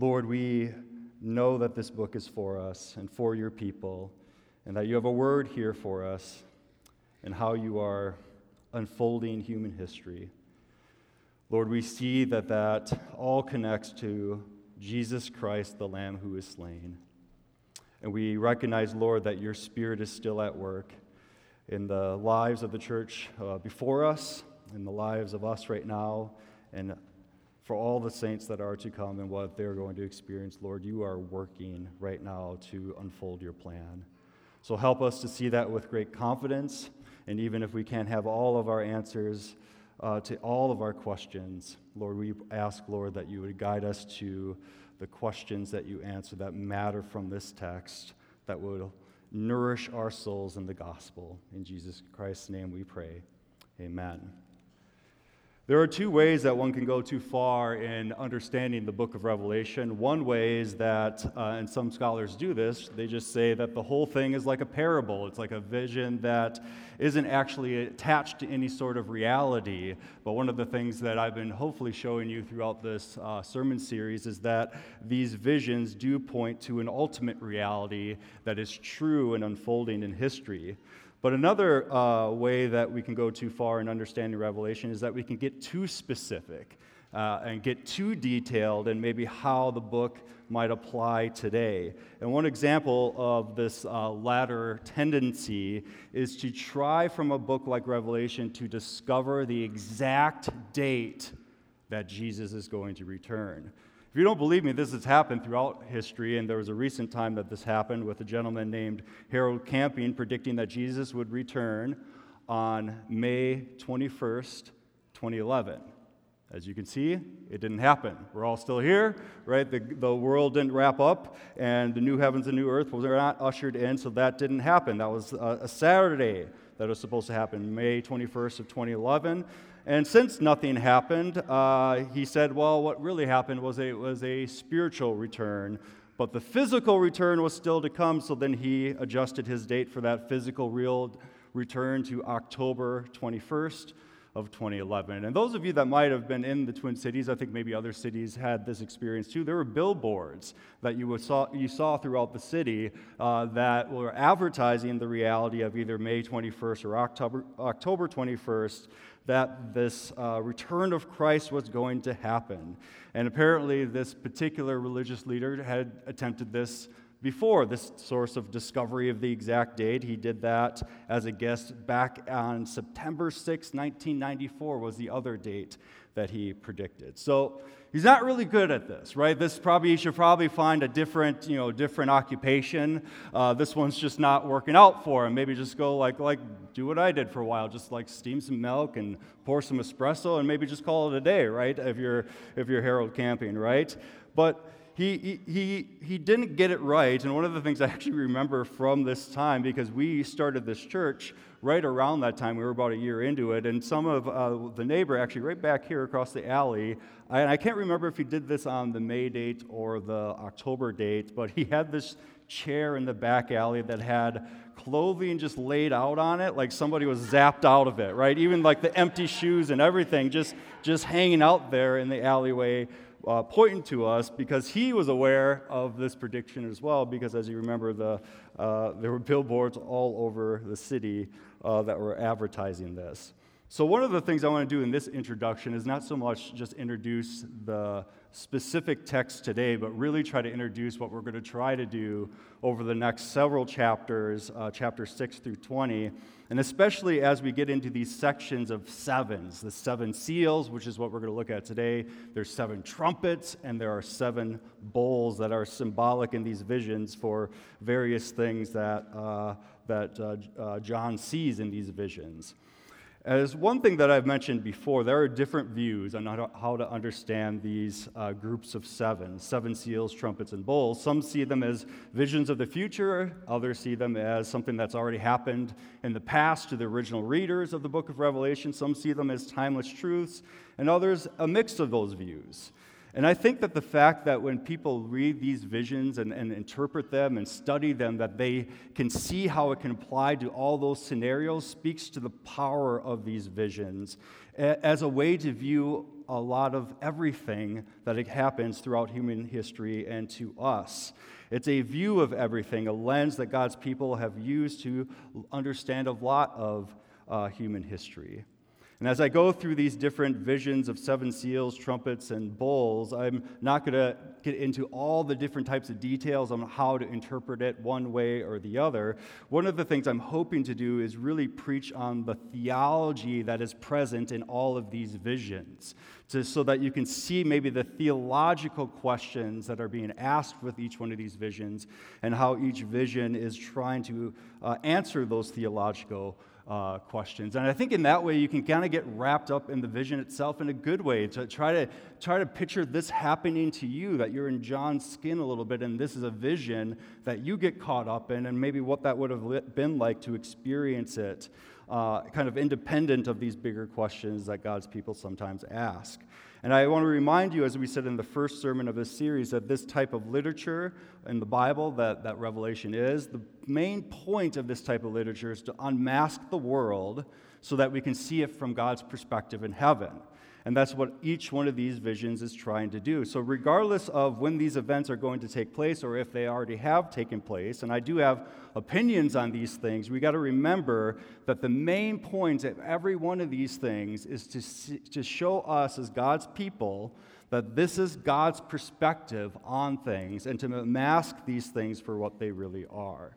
Lord, we know that this book is for us and for your people, and that you have a word here for us and how you are unfolding human history. Lord, we see that that all connects to Jesus Christ, the Lamb who is slain. And we recognize, Lord, that your Spirit is still at work in the lives of the church uh, before us, in the lives of us right now, and for all the saints that are to come and what they're going to experience. Lord, you are working right now to unfold your plan. So help us to see that with great confidence. And even if we can't have all of our answers uh, to all of our questions, Lord, we ask, Lord, that you would guide us to the questions that you answer that matter from this text that will nourish our souls in the gospel. In Jesus Christ's name we pray. Amen. There are two ways that one can go too far in understanding the book of Revelation. One way is that, uh, and some scholars do this, they just say that the whole thing is like a parable. It's like a vision that isn't actually attached to any sort of reality. But one of the things that I've been hopefully showing you throughout this uh, sermon series is that these visions do point to an ultimate reality that is true and unfolding in history. But another uh, way that we can go too far in understanding Revelation is that we can get too specific uh, and get too detailed and maybe how the book might apply today. And one example of this uh, latter tendency is to try from a book like Revelation to discover the exact date that Jesus is going to return. If you don't believe me, this has happened throughout history, and there was a recent time that this happened with a gentleman named Harold Camping predicting that Jesus would return on May 21st, 2011. As you can see, it didn't happen. We're all still here, right? The, the world didn't wrap up, and the new heavens and new earth was not ushered in, so that didn't happen. That was a, a Saturday that was supposed to happen, May 21st of 2011. And since nothing happened, uh, he said, well, what really happened was a, was a spiritual return, but the physical return was still to come, so then he adjusted his date for that physical real return to October 21st of 2011. And those of you that might have been in the Twin Cities, I think maybe other cities had this experience too. There were billboards that you saw, you saw throughout the city uh, that were advertising the reality of either May 21st or October, October 21st that this uh, return of Christ was going to happen. And apparently, this particular religious leader had attempted this before this source of discovery of the exact date. He did that as a guest back on September 6, 1994, was the other date that he predicted. So he's not really good at this, right? This probably, he should probably find a different, you know, different occupation. Uh, this one's just not working out for him. Maybe just go like, like, do what I did for a while, just like steam some milk and pour some espresso and maybe just call it a day, right? If you're, if you're Harold Camping, right? But he, he, he didn't get it right. And one of the things I actually remember from this time, because we started this church right around that time, we were about a year into it, and some of uh, the neighbor, actually right back here across the alley, and I can't remember if he did this on the May date or the October date, but he had this chair in the back alley that had clothing just laid out on it like somebody was zapped out of it right even like the empty shoes and everything just just hanging out there in the alleyway uh, pointing to us because he was aware of this prediction as well. Because as you remember, the, uh, there were billboards all over the city uh, that were advertising this. So, one of the things I want to do in this introduction is not so much just introduce the specific text today, but really try to introduce what we're going to try to do over the next several chapters, uh, chapter 6 through 20, and especially as we get into these sections of sevens, the seven seals, which is what we're going to look at today. There's seven trumpets, and there are seven bowls that are symbolic in these visions for various things that, uh, that uh, uh John sees in these visions. As one thing that I've mentioned before, there are different views on how to understand these uh, groups of seven seven seals, trumpets, and bowls. Some see them as visions of the future, others see them as something that's already happened in the past to the original readers of the book of Revelation. Some see them as timeless truths, and others a mix of those views. And I think that the fact that when people read these visions and, and interpret them and study them, that they can see how it can apply to all those scenarios speaks to the power of these visions as a way to view a lot of everything that happens throughout human history and to us. It's a view of everything, a lens that God's people have used to understand a lot of uh, human history. And as I go through these different visions of seven seals, trumpets, and bowls, I'm not going to get into all the different types of details on how to interpret it one way or the other. One of the things I'm hoping to do is really preach on the theology that is present in all of these visions, to, so that you can see maybe the theological questions that are being asked with each one of these visions and how each vision is trying to uh, answer those theological uh, questions. And I think in that way, you can kind of get wrapped up in the vision itself in a good way to try to try to picture this happening to you, that you're in John's skin a little bit, and this is a vision that you get caught up in, and maybe what that would have been like to experience it, uh, kind of independent of these bigger questions that God's people sometimes ask. And I want to remind you, as we said in the first sermon of this series, that this type of literature in the Bible, that, that Revelation is, the main point of this type of literature is to unmask the world so that we can see it from God's perspective in heaven. And that's what each one of these visions is trying to do. So, regardless of when these events are going to take place or if they already have taken place, and I do have opinions on these things, we got to remember that the main point of every one of these things is to, see, to show us as God's people that this is God's perspective on things and to mask these things for what they really are.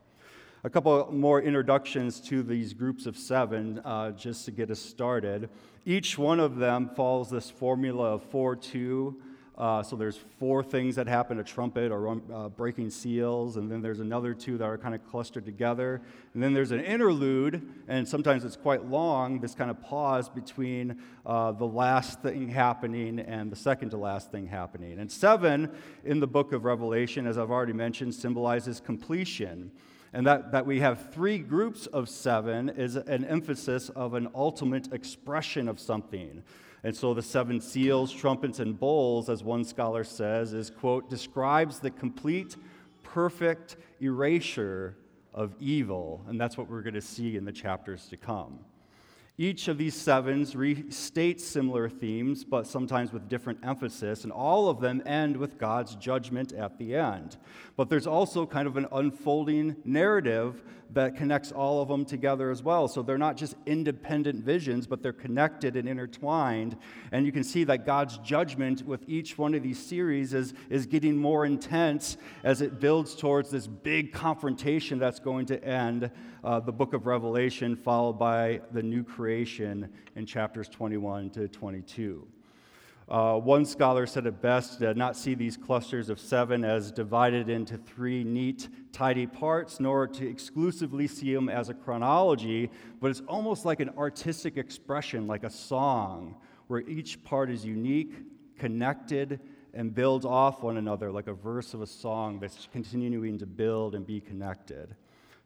A couple more introductions to these groups of seven, uh, just to get us started. Each one of them follows this formula of 4 2. Uh, so there's four things that happen a trumpet or uh, breaking seals, and then there's another two that are kind of clustered together. And then there's an interlude, and sometimes it's quite long, this kind of pause between uh, the last thing happening and the second to last thing happening. And seven in the book of Revelation, as I've already mentioned, symbolizes completion. And that, that we have three groups of seven is an emphasis of an ultimate expression of something. And so the seven seals, trumpets, and bowls, as one scholar says, is, quote, describes the complete, perfect erasure of evil. And that's what we're going to see in the chapters to come. Each of these sevens restates similar themes, but sometimes with different emphasis, and all of them end with God's judgment at the end. But there's also kind of an unfolding narrative that connects all of them together as well. So they're not just independent visions, but they're connected and intertwined. And you can see that God's judgment with each one of these series is, is getting more intense as it builds towards this big confrontation that's going to end uh, the book of Revelation, followed by the new creation in chapters 21 to 22. Uh, one scholar said it best to not see these clusters of seven as divided into three neat, tidy parts, nor to exclusively see them as a chronology, but it's almost like an artistic expression, like a song, where each part is unique, connected, and builds off one another, like a verse of a song that's continuing to build and be connected.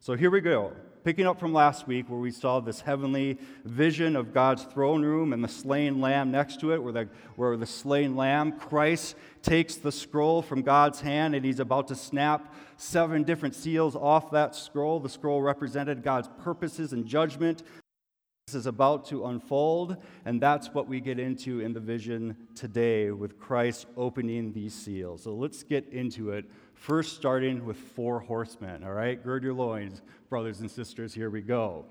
So here we go. Picking up from last week, where we saw this heavenly vision of God's throne room and the slain lamb next to it, where the, where the slain lamb, Christ, takes the scroll from God's hand and he's about to snap seven different seals off that scroll. The scroll represented God's purposes and judgment. This is about to unfold, and that's what we get into in the vision today with Christ opening these seals. So let's get into it First, starting with four horsemen, all right? Gird your loins, brothers and sisters, here we go.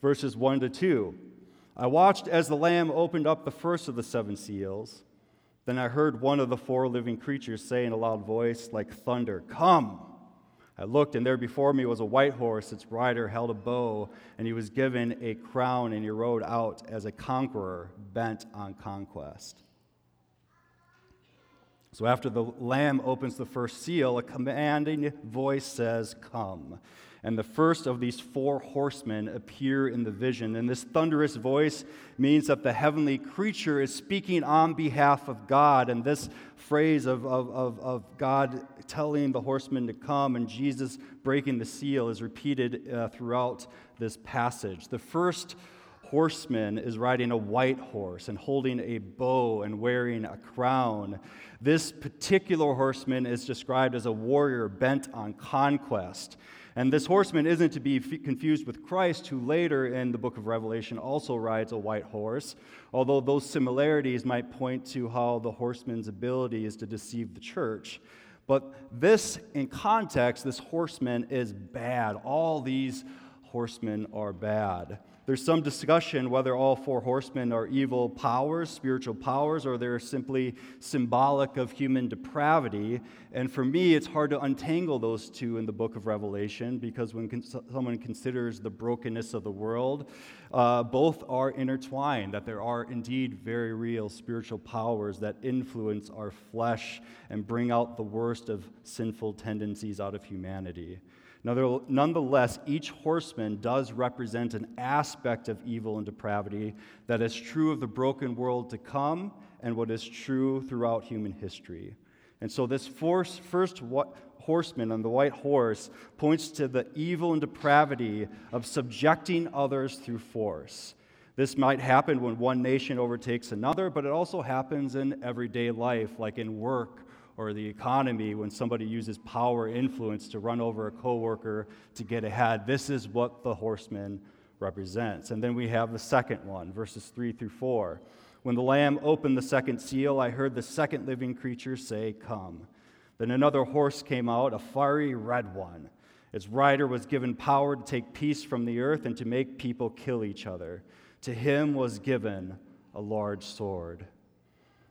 Verses 1 to 2. I watched as the Lamb opened up the first of the seven seals. Then I heard one of the four living creatures say in a loud voice, like thunder, Come! I looked, and there before me was a white horse. Its rider held a bow, and he was given a crown, and he rode out as a conqueror bent on conquest. So after the Lamb opens the first seal, a commanding voice says, Come. And the first of these four horsemen appear in the vision. And this thunderous voice means that the heavenly creature is speaking on behalf of God. And this phrase of, of, of, of God telling the horsemen to come and Jesus breaking the seal is repeated uh, throughout this passage. The first horseman is riding a white horse and holding a bow and wearing a crown. This particular horseman is described as a warrior bent on conquest. And this horseman isn't to be f- confused with Christ, who later in the book of Revelation also rides a white horse, although those similarities might point to how the horseman's ability is to deceive the church. But this, in context, this horseman is bad. All these horsemen are bad. There's some discussion whether all four horsemen are evil powers, spiritual powers, or they're simply symbolic of human depravity. And for me, it's hard to untangle those two in the book of Revelation because when someone considers the brokenness of the world, uh, both are intertwined, that there are indeed very real spiritual powers that influence our flesh and bring out the worst of sinful tendencies out of humanity. Nonetheless, each horseman does represent an aspect of evil and depravity that is true of the broken world to come and what is true throughout human history. And so, this first horseman on the white horse points to the evil and depravity of subjecting others through force. This might happen when one nation overtakes another, but it also happens in everyday life, like in work or the economy when somebody uses power influence to run over a coworker to get ahead. This is what the horseman represents. And then we have the second one, verses 3 through 4. When the Lamb opened the second seal, I heard the second living creature say, Come. Then another horse came out, a fiery red one. Its rider was given power to take peace from the earth and to make people kill each other. To him was given a large sword.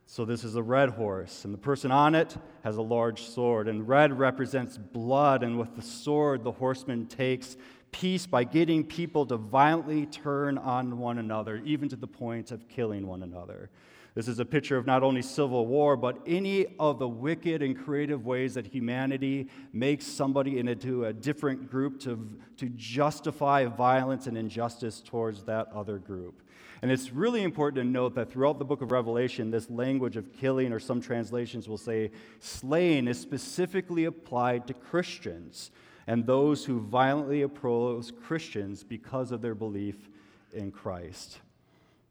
So, this is a red horse, and the person on it has a large sword. And red represents blood, and with the sword, the horseman takes peace by getting people to violently turn on one another, even to the point of killing one another. This is a picture of not only civil war, but any of the wicked and creative ways that humanity makes somebody into a different group to, to justify violence and injustice towards that other group. And it's really important to note that throughout the book of Revelation, this language of killing, or some translations will say slaying, is specifically applied to Christians and those who violently oppose Christians because of their belief in Christ.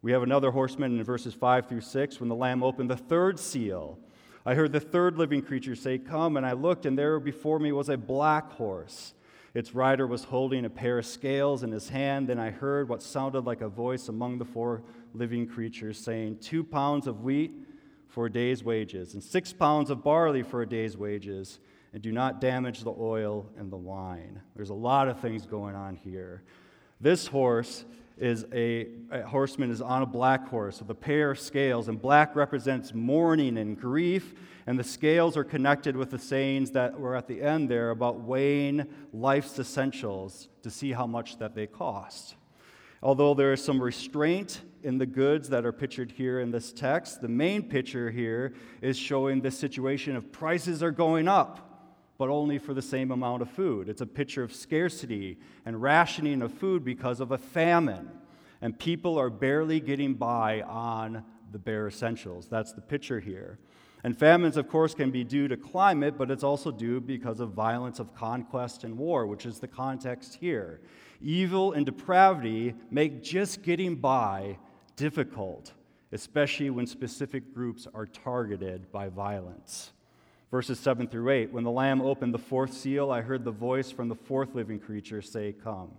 We have another horseman in verses 5 through 6. When the Lamb opened the third seal, I heard the third living creature say, Come, and I looked, and there before me was a black horse. Its rider was holding a pair of scales in his hand. Then I heard what sounded like a voice among the four living creatures saying, Two pounds of wheat for a day's wages, and six pounds of barley for a day's wages, and do not damage the oil and the wine. There's a lot of things going on here. This horse is a, a, horseman is on a black horse with a pair of scales, and black represents mourning and grief and the scales are connected with the sayings that were at the end there about weighing life's essentials to see how much that they cost. Although there is some restraint in the goods that are pictured here in this text, the main picture here is showing this situation of prices are going up, but only for the same amount of food. It's a picture of scarcity and rationing of food because of a famine, and people are barely getting by on the bare essentials. That's the picture here. And famines, of course, can be due to climate, but it's also due because of violence of conquest and war, which is the context here. Evil and depravity make just getting by difficult, especially when specific groups are targeted by violence. Verses 7 through 8 When the Lamb opened the fourth seal, I heard the voice from the fourth living creature say, Come.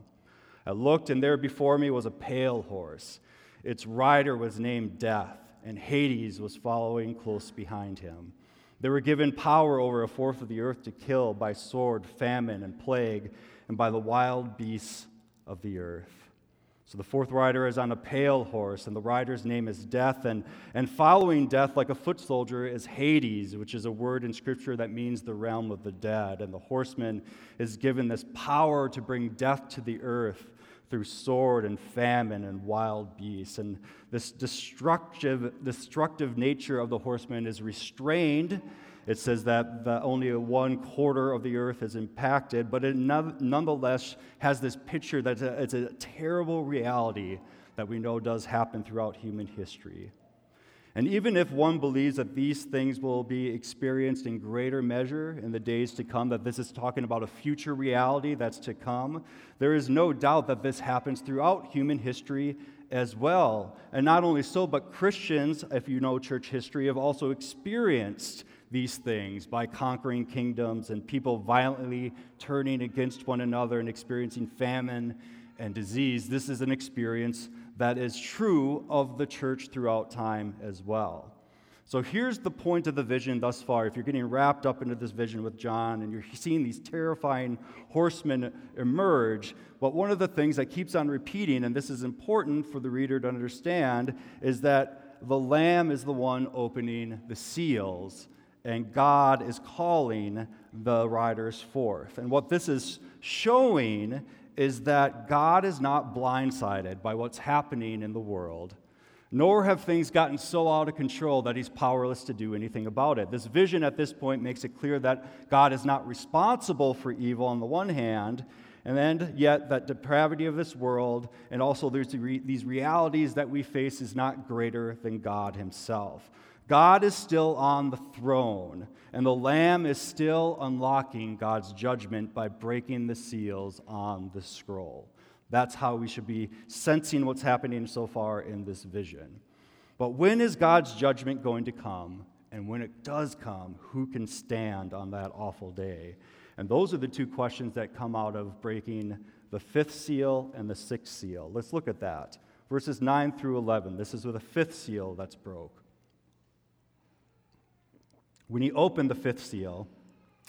I looked, and there before me was a pale horse. Its rider was named Death and Hades was following close behind him. They were given power over a fourth of the earth to kill by sword, famine, and plague, and by the wild beasts of the earth. So the fourth rider is on a pale horse, and the rider's name is Death. And, and following Death, like a foot soldier, is Hades, which is a word in Scripture that means the realm of the dead. And the horseman is given this power to bring death to the earth through sword and famine and wild beasts. And this destructive, destructive nature of the horseman is restrained. It says that only one quarter of the earth is impacted, but it nonetheless has this picture that it's a terrible reality that we know does happen throughout human history. And even if one believes that these things will be experienced in greater measure in the days to come, that this is talking about a future reality that's to come, there is no doubt that this happens throughout human history as well. And not only so, but Christians, if you know church history, have also experienced these things by conquering kingdoms and people violently turning against one another and experiencing famine and disease. This is an experience that is true of the church throughout time as well. So here's the point of the vision thus far. If you're getting wrapped up into this vision with John and you're seeing these terrifying horsemen emerge, but one of the things that keeps on repeating, and this is important for the reader to understand, is that the Lamb is the one opening the seals, and God is calling the riders forth. And what this is showing is that God is not blindsided by what's happening in the world nor have things gotten so out of control that he's powerless to do anything about it. This vision at this point makes it clear that God is not responsible for evil on the one hand, and then yet that depravity of this world and also these realities that we face is not greater than God himself. God is still on the throne, and the Lamb is still unlocking God's judgment by breaking the seals on the scroll. That's how we should be sensing what's happening so far in this vision. But when is God's judgment going to come? And when it does come, who can stand on that awful day? And those are the two questions that come out of breaking the fifth seal and the sixth seal. Let's look at that. Verses 9 through 11. This is with the fifth seal that's broke. When he opened the fifth seal,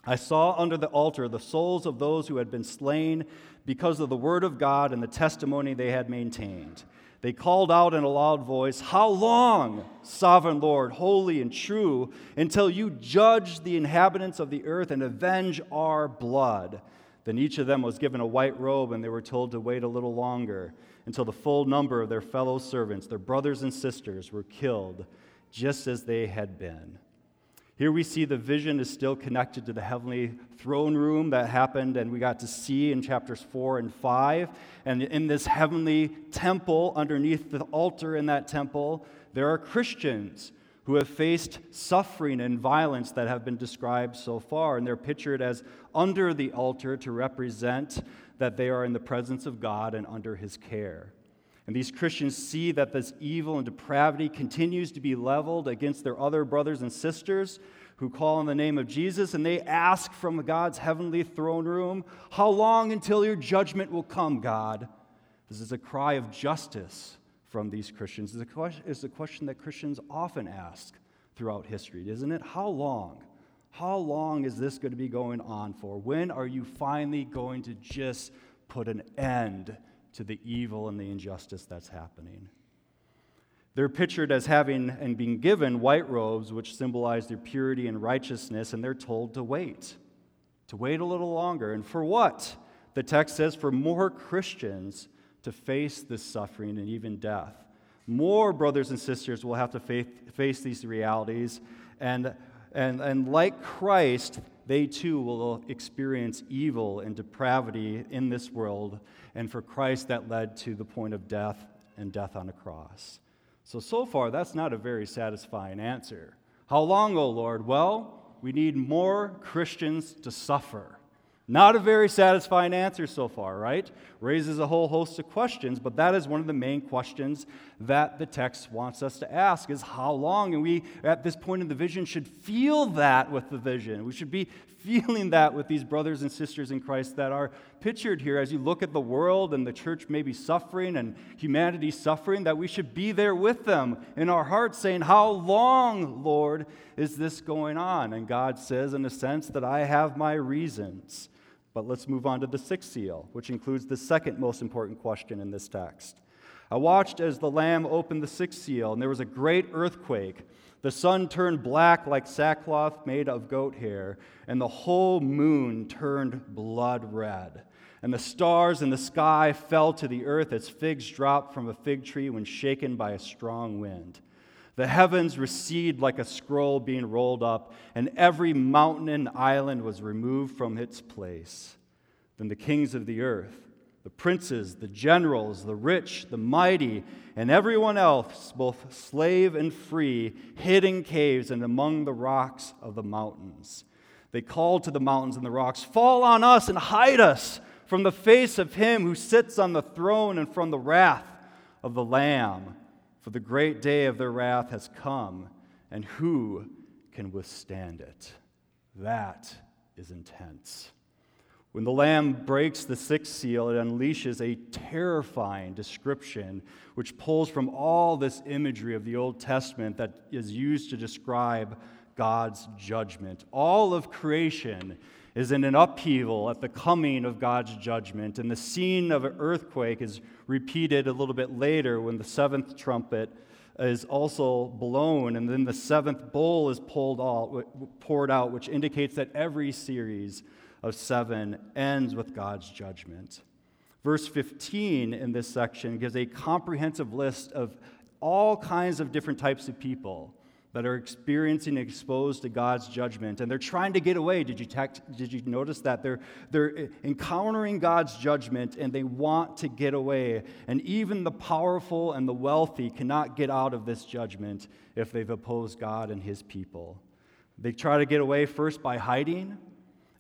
I saw under the altar the souls of those who had been slain because of the word of God and the testimony they had maintained. They called out in a loud voice, How long, sovereign Lord, holy and true, until you judge the inhabitants of the earth and avenge our blood? Then each of them was given a white robe, and they were told to wait a little longer until the full number of their fellow servants, their brothers and sisters, were killed, just as they had been. Here we see the vision is still connected to the heavenly throne room that happened and we got to see in chapters 4 and 5. And in this heavenly temple, underneath the altar in that temple, there are Christians who have faced suffering and violence that have been described so far. And they're pictured as under the altar to represent that they are in the presence of God and under his care. And these Christians see that this evil and depravity continues to be leveled against their other brothers and sisters who call on the name of Jesus, and they ask from God's heavenly throne room, How long until your judgment will come, God? This is a cry of justice from these Christians. It's a question, that Christians often ask throughout history, isn't it? How long? How long is this going to be going on for? When are you finally going to just put an end to the evil and the injustice that's happening. They're pictured as having and being given white robes, which symbolize their purity and righteousness, and they're told to wait, to wait a little longer. And for what? The text says for more Christians to face this suffering and even death. More brothers and sisters will have to face these realities, and, and, and like Christ, they too will experience evil and depravity in this world, and for Christ, that led to the point of death and death on a cross. So, so far, that's not a very satisfying answer. How long, O Lord? Well, we need more Christians to suffer. Not a very satisfying answer so far, right? Raises a whole host of questions, but that is one of the main questions that the text wants us to ask is how long? And we, at this point in the vision, should feel that with the vision. We should be feeling that with these brothers and sisters in Christ that are pictured here as you look at the world and the church maybe suffering and humanity suffering, that we should be there with them in our hearts saying, How long, Lord, is this going on? And God says, in a sense, that I have my reasons. But let's move on to the sixth seal, which includes the second most important question in this text. I watched as the Lamb opened the sixth seal, and there was a great earthquake. The sun turned black like sackcloth made of goat hair, and the whole moon turned blood red. And the stars in the sky fell to the earth as figs drop from a fig tree when shaken by a strong wind. The heavens recede like a scroll being rolled up, and every mountain and island was removed from its place. Then the kings of the earth, the princes, the generals, the rich, the mighty, and everyone else, both slave and free, hid in caves and among the rocks of the mountains. They called to the mountains and the rocks, Fall on us and hide us from the face of him who sits on the throne and from the wrath of the Lamb, for the great day of their wrath has come, and who can withstand it? That is intense. When the Lamb breaks the sixth seal, it unleashes a terrifying description which pulls from all this imagery of the Old Testament that is used to describe God's judgment. All of creation is in an upheaval at the coming of God's judgment, and the scene of an earthquake is repeated a little bit later when the seventh trumpet is also blown, and then the seventh bowl is pulled out, poured out, which indicates that every series of seven ends with God's judgment. Verse 15 in this section gives a comprehensive list of all kinds of different types of people that are experiencing exposed to God's judgment, and they're trying to get away. Did you, text, did you notice that? They're, they're encountering God's judgment and they want to get away. And even the powerful and the wealthy cannot get out of this judgment if they've opposed God and his people. They try to get away first by hiding,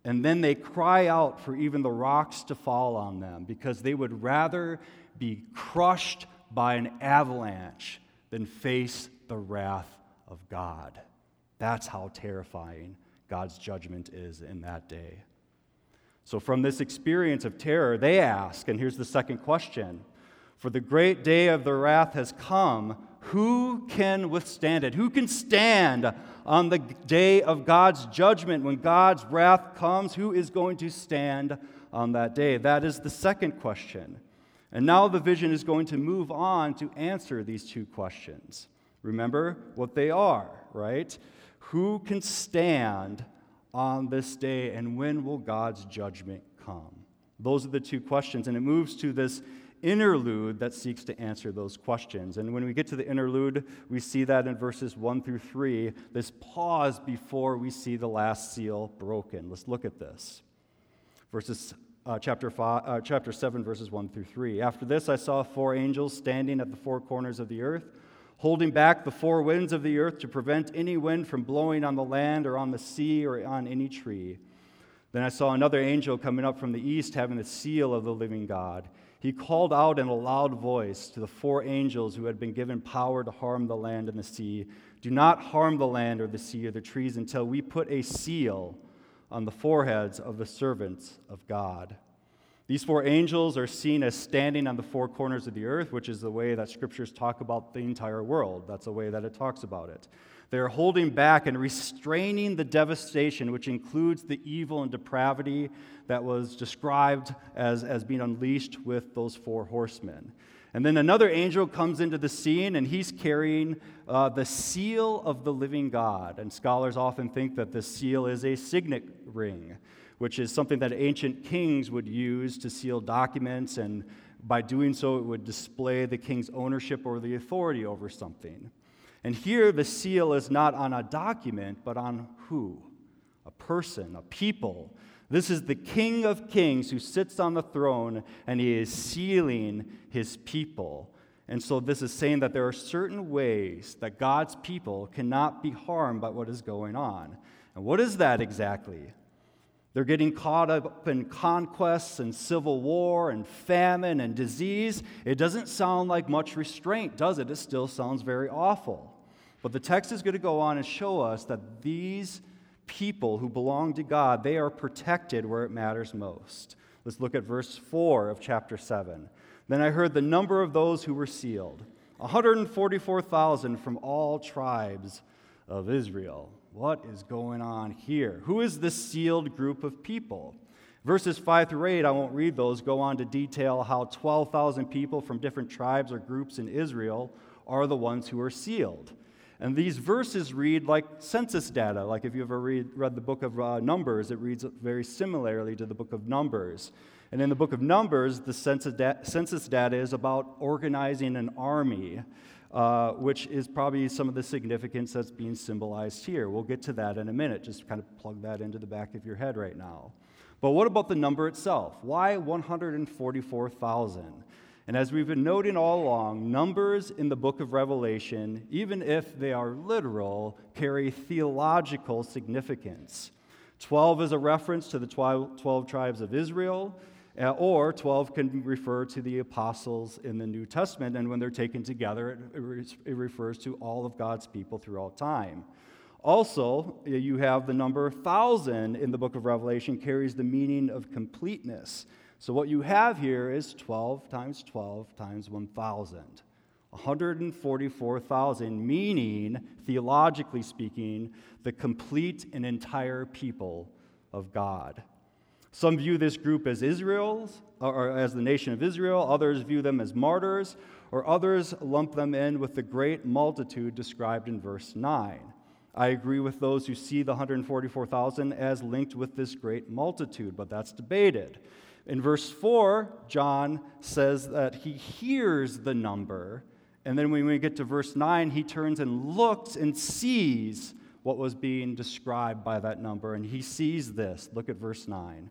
and then they cry out for even the rocks to fall on them because they would rather be crushed by an avalanche than face the wrath of God. That's how terrifying God's judgment is in that day. So, from this experience of terror, they ask, and here's the second question For the great day of the wrath has come, who can withstand it? Who can stand on the day of God's judgment when God's wrath comes? Who is going to stand on that day? That is the second question. And now the vision is going to move on to answer these two questions. Remember what they are, right? Who can stand on this day, and when will God's judgment come? Those are the two questions, and it moves to this interlude that seeks to answer those questions. And when we get to the interlude, we see that in verses 1 through 3, this pause before we see the last seal broken. Let's look at this. Verses uh, chapter, five, uh, chapter 7, verses 1 through 3. After this, I saw four angels standing at the four corners of the earth holding back the four winds of the earth to prevent any wind from blowing on the land or on the sea or on any tree. Then I saw another angel coming up from the east having the seal of the living God. He called out in a loud voice to the four angels who had been given power to harm the land and the sea Do not harm the land or the sea or the trees until we put a seal on the foreheads of the servants of God. These four angels are seen as standing on the four corners of the earth, which is the way that scriptures talk about the entire world. That's the way that it talks about it. They are holding back and restraining the devastation, which includes the evil and depravity that was described as, as being unleashed with those four horsemen. And then another angel comes into the scene, and he's carrying uh, the seal of the living God. And scholars often think that the seal is a signet ring which is something that ancient kings would use to seal documents, and by doing so, it would display the king's ownership or the authority over something. And here, the seal is not on a document, but on who? A person, a people. This is the King of Kings who sits on the throne, and he is sealing his people. And so, this is saying that there are certain ways that God's people cannot be harmed by what is going on. And what is that exactly? They're getting caught up in conquests and civil war and famine and disease. It doesn't sound like much restraint, does it? It still sounds very awful. But the text is going to go on and show us that these people who belong to God, they are protected where it matters most. Let's look at verse 4 of chapter 7. Then I heard the number of those who were sealed 144,000 from all tribes of Israel. What is going on here? Who is this sealed group of people? Verses 5 through 8, I won't read those, go on to detail how 12,000 people from different tribes or groups in Israel are the ones who are sealed. And these verses read like census data. Like if you ever read, read the book of uh, Numbers, it reads very similarly to the book of Numbers. And in the book of Numbers, the census, da- census data is about organizing an army uh, which is probably some of the significance that's being symbolized here. We'll get to that in a minute. Just kind of plug that into the back of your head right now. But what about the number itself? Why 144,000? And as we've been noting all along, numbers in the book of Revelation, even if they are literal, carry theological significance. 12 is a reference to the 12, 12 tribes of Israel, Uh, or 12 can refer to the apostles in the New Testament, and when they're taken together, it, it refers to all of God's people throughout time. Also, you have the number 1,000 in the book of Revelation carries the meaning of completeness. So, what you have here is 12 times 12 times 1,000. 144,000, meaning, theologically speaking, the complete and entire people of God. Some view this group as Israel's, or as the nation of Israel. Others view them as martyrs, or others lump them in with the great multitude described in verse 9. I agree with those who see the 144,000 as linked with this great multitude, but that's debated. In verse 4, John says that he hears the number, and then when we get to verse 9, he turns and looks and sees what was being described by that number, and he sees this. Look at verse 9.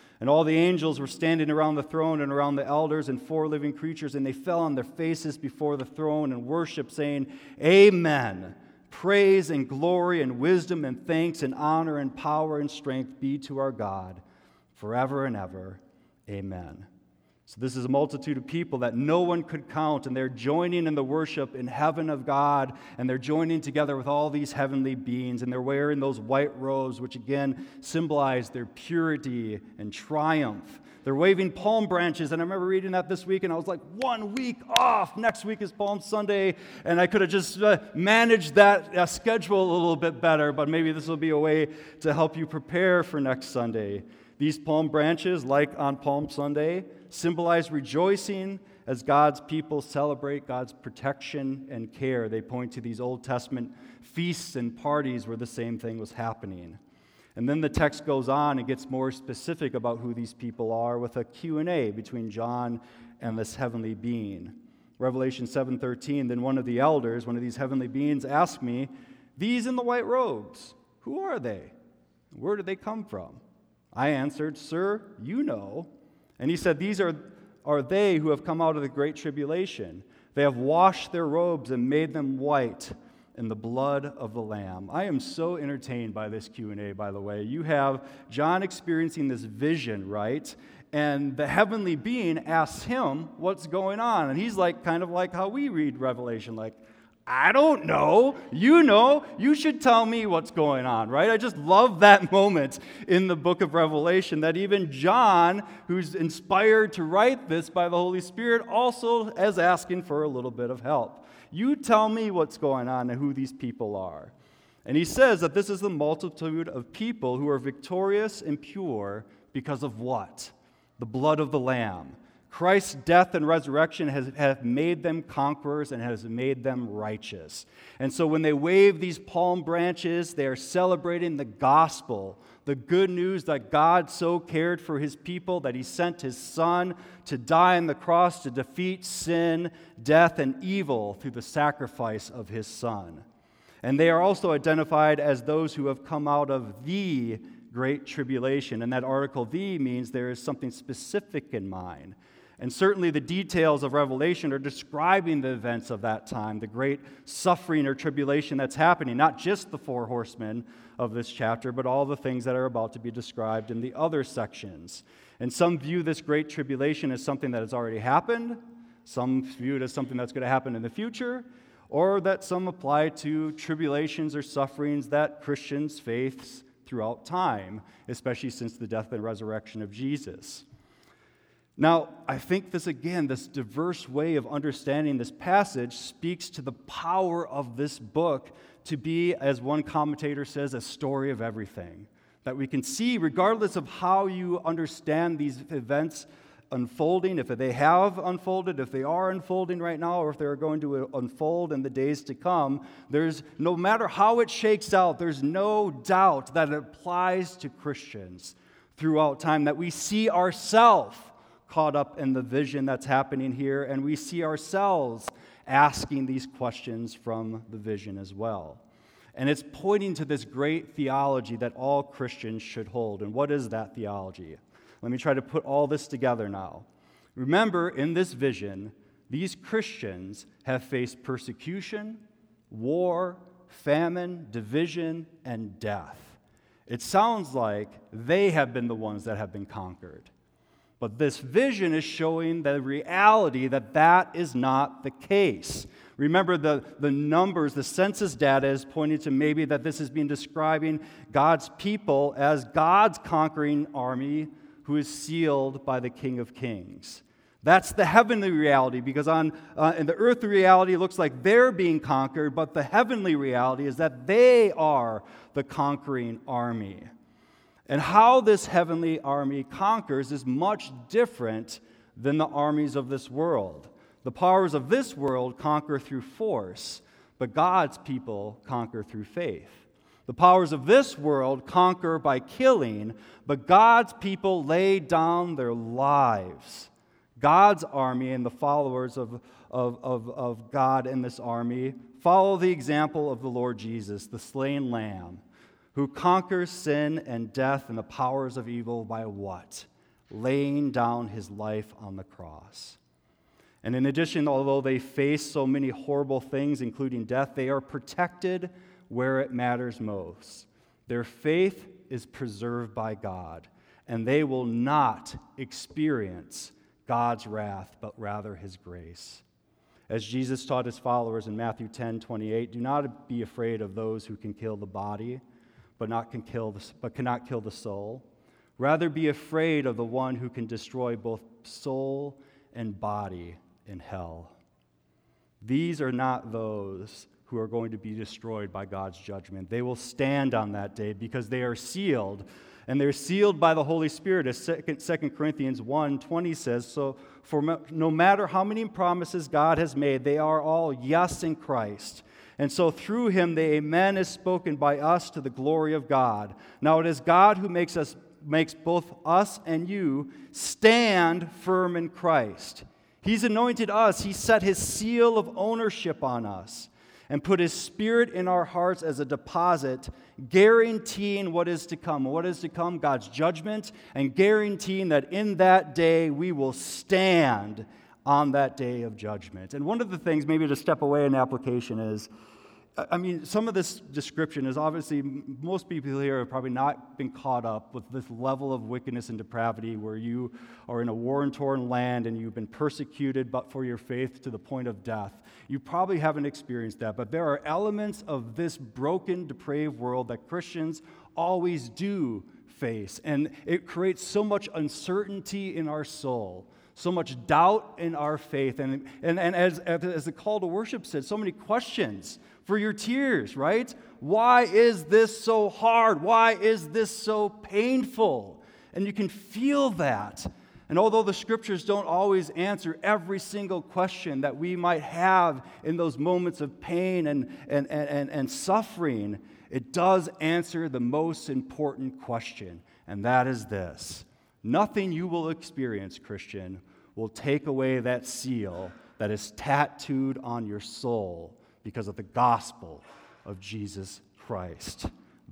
And all the angels were standing around the throne and around the elders and four living creatures, and they fell on their faces before the throne and worshiped, saying, Amen. Praise and glory and wisdom and thanks and honor and power and strength be to our God forever and ever. Amen. So, this is a multitude of people that no one could count, and they're joining in the worship in heaven of God, and they're joining together with all these heavenly beings, and they're wearing those white robes, which again symbolize their purity and triumph. They're waving palm branches, and I remember reading that this week, and I was like, one week off. Next week is Palm Sunday, and I could have just uh, managed that uh, schedule a little bit better, but maybe this will be a way to help you prepare for next Sunday. These palm branches, like on Palm Sunday, symbolize rejoicing as God's people celebrate God's protection and care. They point to these Old Testament feasts and parties where the same thing was happening. And then the text goes on and gets more specific about who these people are with a Q&A between John and this heavenly being. Revelation 7:13, then one of the elders, one of these heavenly beings asked me, "These in the white robes, who are they? Where did they come from?" I answered, "Sir, you know." And he said, "These are are they who have come out of the great tribulation. They have washed their robes and made them white in the blood of the lamb. I am so entertained by this q&a by the way. You have john experiencing this vision right? And the heavenly being asks him what's going on. And he's like kind of like how we read revelation like I don't know. You know. You should tell me what's going on, right? I just love that moment in the book of Revelation that even John, who's inspired to write this by the Holy Spirit, also is asking for a little bit of help. You tell me what's going on and who these people are. And he says that this is the multitude of people who are victorious and pure because of what? The blood of the Lamb. Christ's death and resurrection has, have made them conquerors and has made them righteous. And so when they wave these palm branches, they are celebrating the gospel, the good news that God so cared for his people that he sent his son to die on the cross to defeat sin, death, and evil through the sacrifice of his son. And they are also identified as those who have come out of the great tribulation. And that article, the, means there is something specific in mind. And certainly the details of Revelation are describing the events of that time, the great suffering or tribulation that's happening, not just the four horsemen of this chapter, but all the things that are about to be described in the other sections. And some view this great tribulation as something that has already happened, some view it as something that's going to happen in the future, or that some apply to tribulations or sufferings that Christians face throughout time, especially since the death and resurrection of Jesus. Now, I think this again, this diverse way of understanding this passage speaks to the power of this book to be, as one commentator says, a story of everything. That we can see, regardless of how you understand these events unfolding, if they have unfolded, if they are unfolding right now, or if they're going to uh, unfold in the days to come, there's no matter how it shakes out, there's no doubt that it applies to Christians throughout time, that we see ourselves caught up in the vision that's happening here, and we see ourselves asking these questions from the vision as well. And it's pointing to this great theology that all Christians should hold. And what is that theology? Let me try to put all this together now. Remember, in this vision, these Christians have faced persecution, war, famine, division, and death. It sounds like they have been the ones that have been conquered. But this vision is showing the reality that that is not the case. Remember, the, the numbers, the census data is pointing to maybe that this is being describing God's people as God's conquering army who is sealed by the King of Kings. That's the heavenly reality because on uh, in the earthly reality it looks like they're being conquered, but the heavenly reality is that they are the conquering army. And how this heavenly army conquers is much different than the armies of this world. The powers of this world conquer through force, but God's people conquer through faith. The powers of this world conquer by killing, but God's people lay down their lives. God's army and the followers of, of, of, of God in this army follow the example of the Lord Jesus, the slain lamb who conquers sin and death and the powers of evil by what? Laying down his life on the cross. And in addition, although they face so many horrible things, including death, they are protected where it matters most. Their faith is preserved by God, and they will not experience God's wrath, but rather his grace. As Jesus taught his followers in Matthew 10 28, do not be afraid of those who can kill the body but, not can kill the, but cannot kill the soul. Rather, be afraid of the one who can destroy both soul and body in hell. These are not those who are going to be destroyed by God's judgment. They will stand on that day because they are sealed, and they're sealed by the Holy Spirit. As 2 Corinthians 1 20 says, So, for no matter how many promises God has made, they are all yes in Christ. And so through him the amen is spoken by us to the glory of God. Now it is God who makes us makes both us and you stand firm in Christ. He's anointed us. He set his seal of ownership on us and put his spirit in our hearts as a deposit, guaranteeing what is to come. What is to come? God's judgment, and guaranteeing that in that day we will stand on that day of judgment. And one of the things, maybe to step away in application, is I mean, some of this description is obviously, most people here have probably not been caught up with this level of wickedness and depravity where you are in a war torn land and you've been persecuted but for your faith to the point of death. You probably haven't experienced that, but there are elements of this broken, depraved world that Christians always do face. And it creates so much uncertainty in our soul so much doubt in our faith. And, and, and as, as the call to worship said, so many questions for your tears, right? Why is this so hard? Why is this so painful? And you can feel that. And although the scriptures don't always answer every single question that we might have in those moments of pain and, and, and, and, suffering, it does answer the most important question, and that is this Nothing you will experience, Christian, will take away that seal that is tattooed on your soul because of the gospel of Jesus Christ.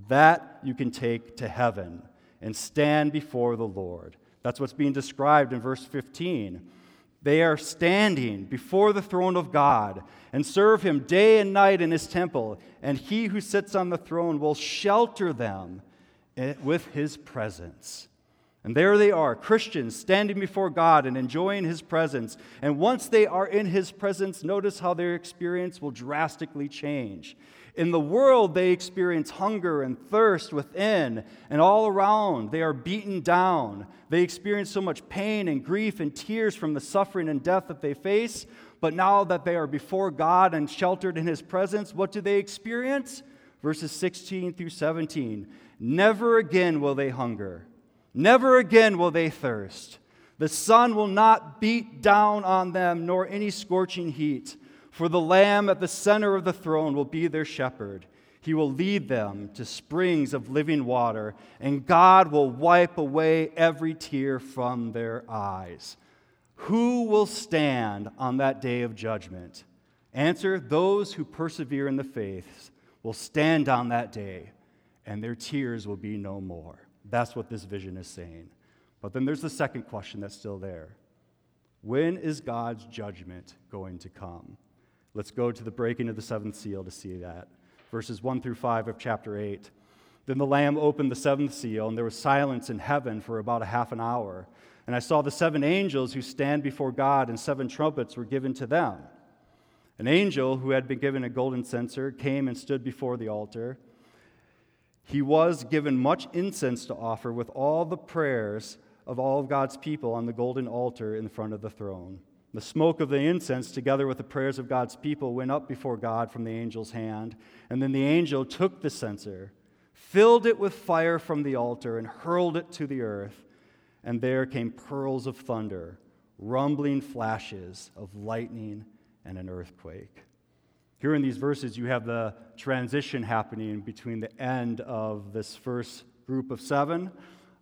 That you can take to heaven and stand before the Lord. That's what's being described in verse 15. They are standing before the throne of God and serve him day and night in his temple, and he who sits on the throne will shelter them eh, with his presence. And there they are, Christians standing before God and enjoying His presence. And once they are in His presence, notice how their experience will drastically change. In the world, they experience hunger and thirst within and all around. They are beaten down. They experience so much pain and grief and tears from the suffering and death that they face. But now that they are before God and sheltered in His presence, what do they experience? Verses 16 through 17 Never again will they hunger Never again will they thirst. The sun will not beat down on them, nor any scorching heat. For the Lamb at the center of the throne will be their shepherd. He will lead them to springs of living water, and God will wipe away every tear from their eyes. Who will stand on that day of judgment? Answer those who persevere in the faith will stand on that day, and their tears will be no more. That's what this vision is saying. But then there's the second question that's still there When is God's judgment going to come? Let's go to the breaking of the seventh seal to see that. Verses 1 through 5 of chapter 8. Then the Lamb opened the seventh seal, and there was silence in heaven for about a half an hour. And I saw the seven angels who stand before God, and seven trumpets were given to them. An angel who had been given a golden censer came and stood before the altar. He was given much incense to offer with all the prayers of all of God's people on the golden altar in front of the throne. The smoke of the incense, together with the prayers of God's people, went up before God from the angel's hand. And then the angel took the censer filled it with fire from the altar, and hurled it to the earth. And there came pearls of thunder, rumbling flashes of lightning, and an earthquake. Here in these verses, you have the transition happening between the end of this first group of seven,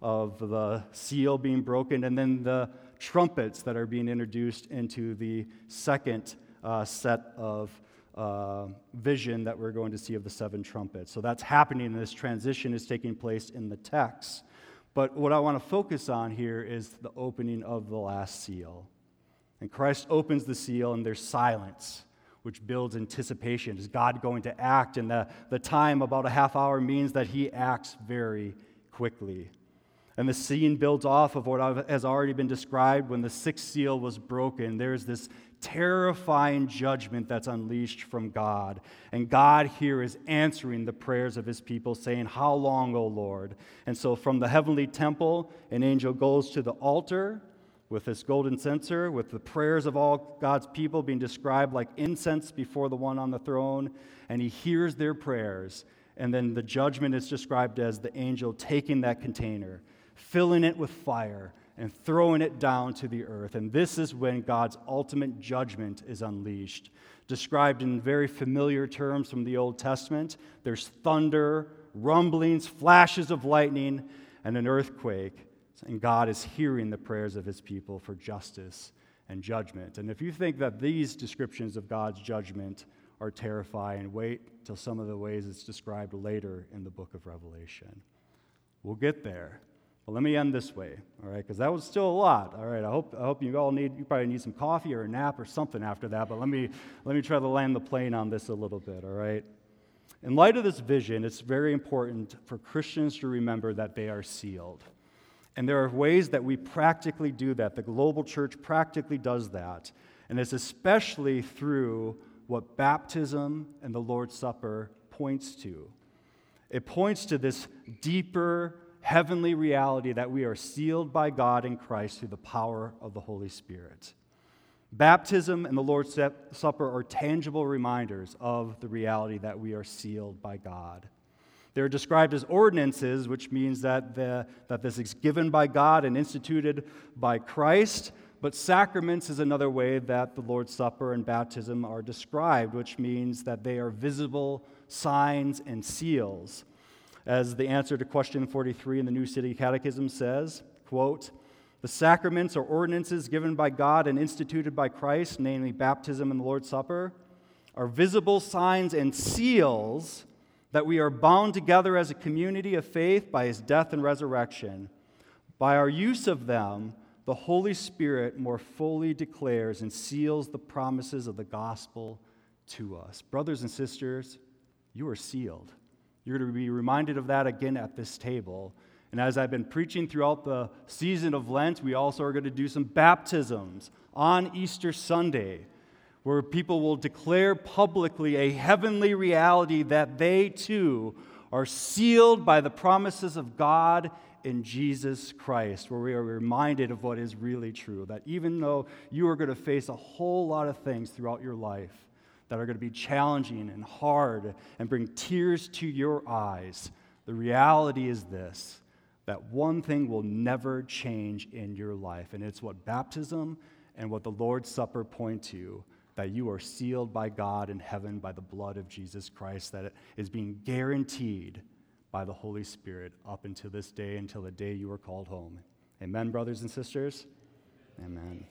of the seal being broken, and then the trumpets that are being introduced into the second uh, set of uh, vision that we're going to see of the seven trumpets. So that's happening, and this transition is taking place in the text. But what I want to focus on here is the opening of the last seal. And Christ opens the seal, and there's silence, which builds anticipation. Is God going to act? And the, the time, about a half hour, means that he acts very quickly. And the scene builds off of what has already been described when the sixth seal was broken. There's this terrifying judgment that's unleashed from God. And God here is answering the prayers of his people, saying, How long, O Lord? And so from the heavenly temple, an angel goes to the altar with this golden censer, with the prayers of all God's people being described like incense before the one on the throne, and he hears their prayers. And then the judgment is described as the angel taking that container filling it with fire, and throwing it down to the earth. And this is when God's ultimate judgment is unleashed. Described in very familiar terms from the Old Testament there's thunder, rumblings, flashes of lightning, and an earthquake. And God is hearing the prayers of his people for justice and judgment. And if you think that these descriptions of God's judgment are terrifying, wait till some of the ways it's described later in the book of Revelation. We'll get there. But let me end this way, all right? Because that was still a lot, all right? I hope, I hope you all need, you probably need some coffee or a nap or something after that, but let me, let me try to land the plane on this a little bit, all right? In light of this vision, it's very important for Christians to remember that they are sealed. And there are ways that we practically do that. The global church practically does that. And it's especially through what baptism and the Lord's Supper points to. It points to this deeper, heavenly reality that we are sealed by God in Christ through the power of the Holy Spirit. Baptism and the Lord's Supper are tangible reminders of the reality that we are sealed by God. They're described as ordinances, which means that, the, that this is given by God and instituted by Christ. But sacraments is another way that the Lord's Supper and baptism are described, which means that they are visible signs and seals as the answer to question 43 in the New City Catechism says, quote, the sacraments or ordinances given by God and instituted by Christ, namely baptism and the Lord's Supper, are visible signs and seals that we are bound together as a community of faith by his death and resurrection. By our use of them, the Holy Spirit more fully declares and seals the promises of the gospel to us. Brothers and sisters, you are sealed. You're going to be reminded of that again at this table. And as I've been preaching throughout the season of Lent, we also are going to do some baptisms on Easter Sunday, where people will declare publicly a heavenly reality that they too are sealed by the promises of God in Jesus Christ, where we are reminded of what is really true. That even though you are going to face a whole lot of things throughout your life, that are going to be challenging and hard and bring tears to your eyes, the reality is this that one thing will never change in your life, and it's what baptism and what the Lord's Supper point to that you are sealed by God in heaven by the blood of Jesus Christ, that it is being guaranteed by the Holy Spirit up until this day, until the day you are called home. Amen, brothers and sisters? Amen.